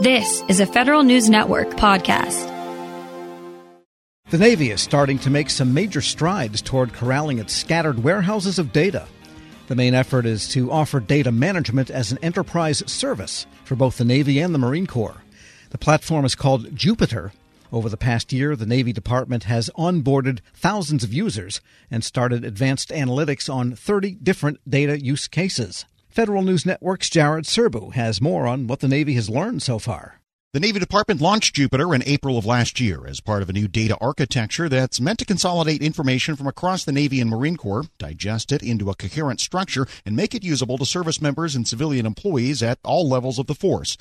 This is a Federal News Network podcast. The Navy is starting to make some major strides toward corralling its scattered warehouses of data. The main effort is to offer data management as an enterprise service for both the Navy and the Marine Corps. The platform is called Jupiter. Over the past year, the Navy Department has onboarded thousands of users and started advanced analytics on 30 different data use cases. Federal News Network's Jared Serbu has more on what the Navy has learned so far. The Navy Department launched Jupiter in April of last year as part of a new data architecture that's meant to consolidate information from across the Navy and Marine Corps, digest it into a coherent structure, and make it usable to service members and civilian employees at all levels of the force.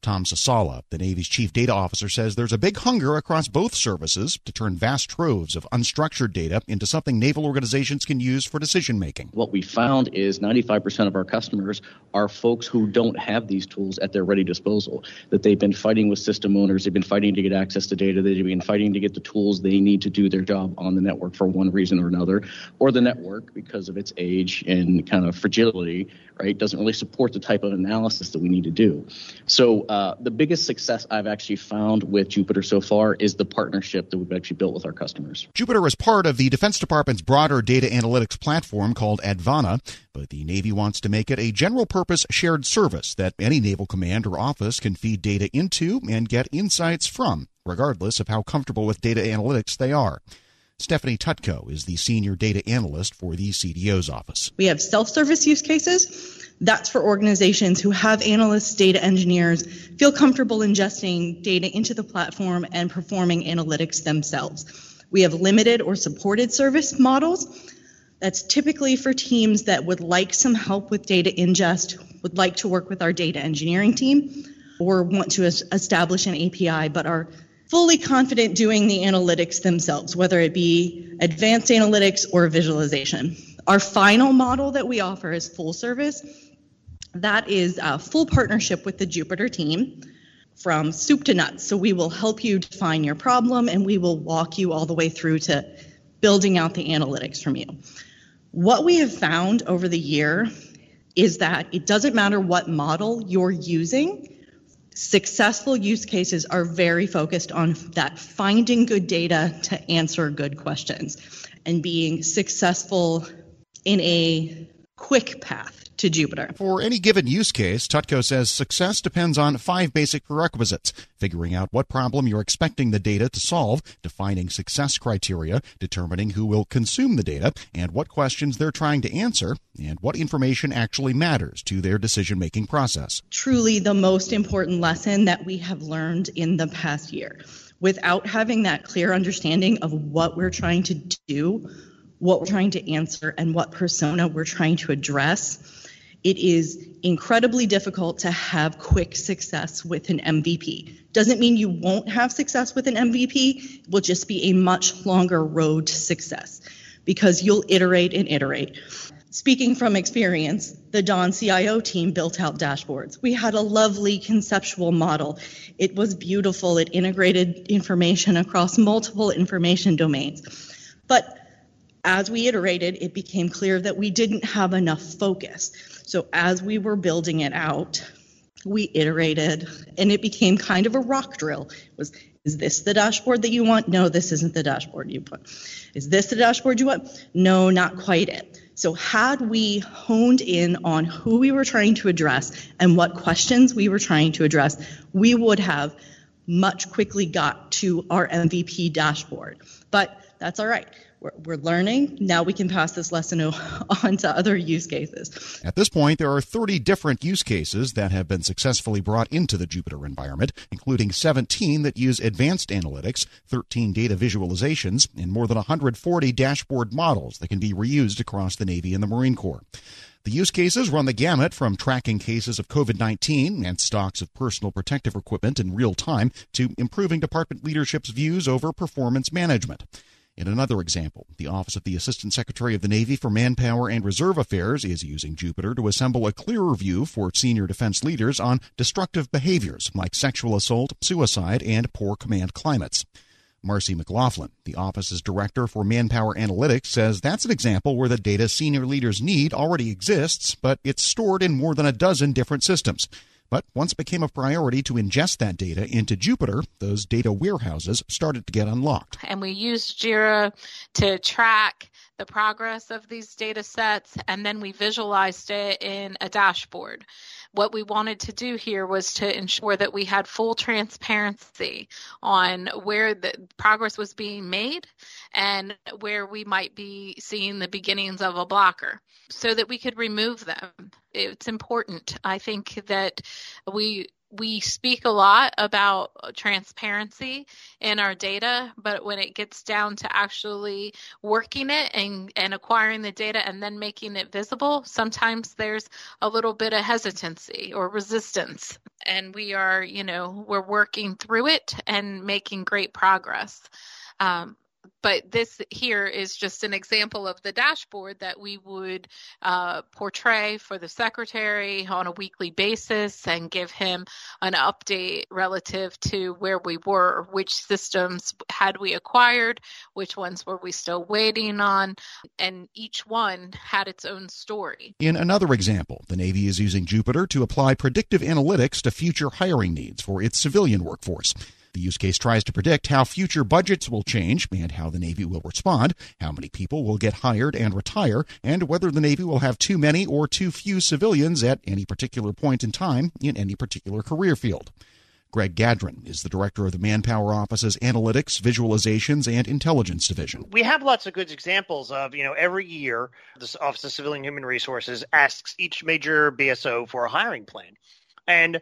Tom Sasala, the Navy's chief data officer, says there's a big hunger across both services to turn vast troves of unstructured data into something naval organizations can use for decision making. What we found is 95% of our customers are folks who don't have these tools at their ready disposal, that they've been fighting with system owners, they've been fighting to get access to data, they've been fighting to get the tools they need to do their job on the network for one reason or another, or the network, because of its age and kind of fragility, right, doesn't really support the type of analysis that we need to do. So uh, the biggest success I've actually found with Jupiter so far is the partnership that we've actually built with our customers. Jupiter is part of the Defense Department's broader data analytics platform called Advana, but the Navy wants to make it a general purpose shared service that any naval command or office can feed data into and get insights from, regardless of how comfortable with data analytics they are. Stephanie Tutko is the senior data analyst for the CDO's office. We have self service use cases. That's for organizations who have analysts, data engineers, feel comfortable ingesting data into the platform and performing analytics themselves. We have limited or supported service models. That's typically for teams that would like some help with data ingest, would like to work with our data engineering team, or want to establish an API but are fully confident doing the analytics themselves, whether it be advanced analytics or visualization. Our final model that we offer is full service. That is a full partnership with the Jupiter team from soup to nuts. So we will help you define your problem and we will walk you all the way through to building out the analytics from you. What we have found over the year is that it doesn't matter what model you're using, successful use cases are very focused on that finding good data to answer good questions and being successful in a quick path to Jupiter. For any given use case, Tutko says success depends on five basic prerequisites figuring out what problem you're expecting the data to solve, defining success criteria, determining who will consume the data, and what questions they're trying to answer, and what information actually matters to their decision making process. Truly, the most important lesson that we have learned in the past year. Without having that clear understanding of what we're trying to do, what we're trying to answer, and what persona we're trying to address, it is incredibly difficult to have quick success with an MVP. Doesn't mean you won't have success with an MVP, it will just be a much longer road to success because you'll iterate and iterate. Speaking from experience, the DON CIO team built out dashboards. We had a lovely conceptual model. It was beautiful. It integrated information across multiple information domains. But as we iterated, it became clear that we didn't have enough focus. So as we were building it out, we iterated and it became kind of a rock drill. It was is this the dashboard that you want? No, this isn't the dashboard you want. Is this the dashboard you want? No, not quite it. So had we honed in on who we were trying to address and what questions we were trying to address, we would have much quickly got to our MVP dashboard. But that's all right. We're, we're, learning. Now we can pass this lesson on to other use cases. At this point, there are 30 different use cases that have been successfully brought into the Jupiter environment, including 17 that use advanced analytics, 13 data visualizations, and more than 140 dashboard models that can be reused across the Navy and the Marine Corps. The use cases run the gamut from tracking cases of COVID 19 and stocks of personal protective equipment in real time to improving department leadership's views over performance management. In another example, the Office of the Assistant Secretary of the Navy for Manpower and Reserve Affairs is using Jupiter to assemble a clearer view for senior defense leaders on destructive behaviors like sexual assault, suicide, and poor command climates. Marcy McLaughlin, the office's director for manpower analytics, says that's an example where the data senior leaders need already exists, but it's stored in more than a dozen different systems. But once it became a priority to ingest that data into Jupiter, those data warehouses started to get unlocked. And we used JIRA to track the progress of these data sets, and then we visualized it in a dashboard. What we wanted to do here was to ensure that we had full transparency on where the progress was being made and where we might be seeing the beginnings of a blocker so that we could remove them. It's important, I think, that we we speak a lot about transparency in our data, but when it gets down to actually working it and, and acquiring the data and then making it visible, sometimes there's a little bit of hesitancy or resistance. And we are, you know, we're working through it and making great progress. Um, but this here is just an example of the dashboard that we would uh, portray for the secretary on a weekly basis and give him an update relative to where we were, which systems had we acquired, which ones were we still waiting on, and each one had its own story. In another example, the Navy is using Jupiter to apply predictive analytics to future hiring needs for its civilian workforce. The use case tries to predict how future budgets will change and how the Navy will respond, how many people will get hired and retire, and whether the Navy will have too many or too few civilians at any particular point in time in any particular career field. Greg Gadron is the director of the Manpower Office's Analytics, Visualizations, and Intelligence Division. We have lots of good examples of, you know, every year the Office of Civilian Human Resources asks each major BSO for a hiring plan. And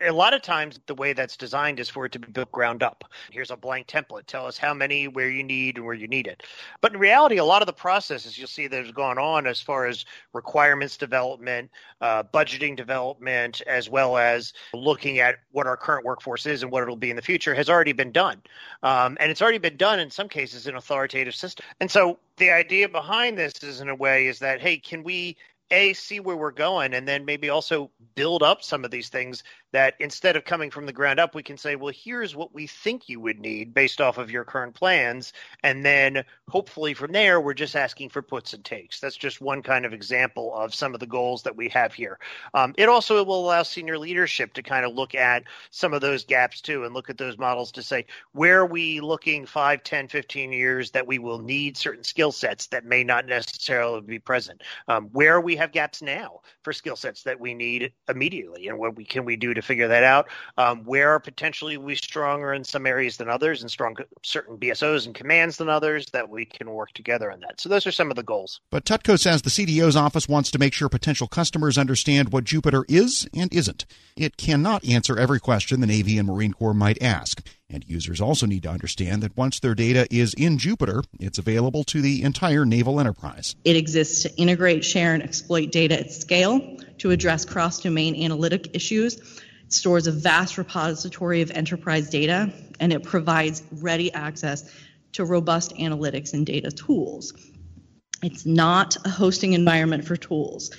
a lot of times the way that's designed is for it to be built ground up. Here's a blank template. Tell us how many, where you need, and where you need it. But in reality, a lot of the processes you'll see that has gone on as far as requirements development, uh, budgeting development, as well as looking at what our current workforce is and what it'll be in the future has already been done. Um, and it's already been done in some cases in authoritative systems. And so the idea behind this is in a way is that, hey, can we a see where we're going and then maybe also build up some of these things that instead of coming from the ground up we can say well here's what we think you would need based off of your current plans. And then hopefully from there we're just asking for puts and takes. That's just one kind of example of some of the goals that we have here. Um, it also will allow senior leadership to kind of look at some of those gaps too and look at those models to say where are we looking 5 10 15 years that we will need certain skill sets that may not necessarily be present? Um, where we have gaps now for skill sets that we need immediately, and what we can we do to figure that out? Um, where potentially we stronger in some areas than others, and strong certain BSOs and commands than others that we can work together on that. So those are some of the goals. But Tutko says the CDO's office wants to make sure potential customers understand what Jupiter is and isn't. It cannot answer every question the Navy and Marine Corps might ask. And users also need to understand that once their data is in Jupiter, it's available to the entire naval enterprise. It exists to integrate, share, and exploit data at scale to address cross domain analytic issues. Stores a vast repository of enterprise data, and it provides ready access to robust analytics and data tools. It's not a hosting environment for tools.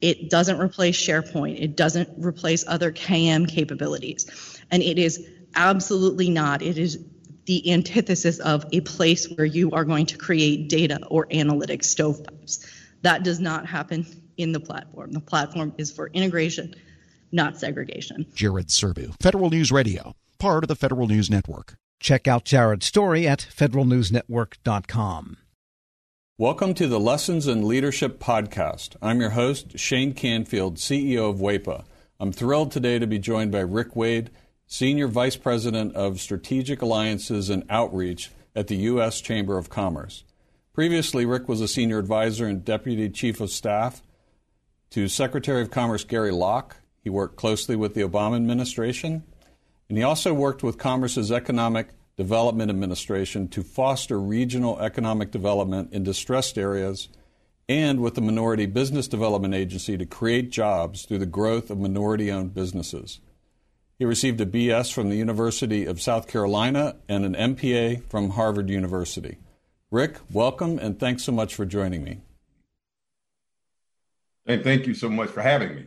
It doesn't replace SharePoint. It doesn't replace other KM capabilities. And it is Absolutely not. It is the antithesis of a place where you are going to create data or analytics stovepipes. That does not happen in the platform. The platform is for integration, not segregation. Jared Serbu, Federal News Radio, part of the Federal News Network. Check out Jared's story at federalnewsnetwork.com. Welcome to the Lessons in Leadership podcast. I'm your host, Shane Canfield, CEO of WEPA. I'm thrilled today to be joined by Rick Wade, Senior Vice President of Strategic Alliances and Outreach at the U.S. Chamber of Commerce. Previously, Rick was a senior advisor and deputy chief of staff to Secretary of Commerce Gary Locke. He worked closely with the Obama administration, and he also worked with Commerce's Economic Development Administration to foster regional economic development in distressed areas and with the Minority Business Development Agency to create jobs through the growth of minority owned businesses. He received a BS from the University of South Carolina and an MPA from Harvard University. Rick, welcome and thanks so much for joining me. And thank you so much for having me.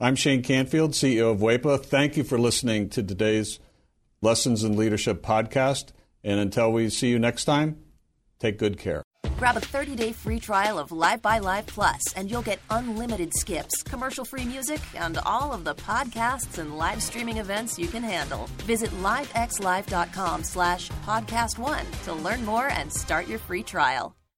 I'm Shane Canfield, CEO of WEPA. Thank you for listening to today's Lessons in Leadership podcast. And until we see you next time, take good care. Grab a 30 day free trial of Live by Live Plus, and you'll get unlimited skips, commercial free music, and all of the podcasts and live streaming events you can handle. Visit livexlive.com slash podcast one to learn more and start your free trial.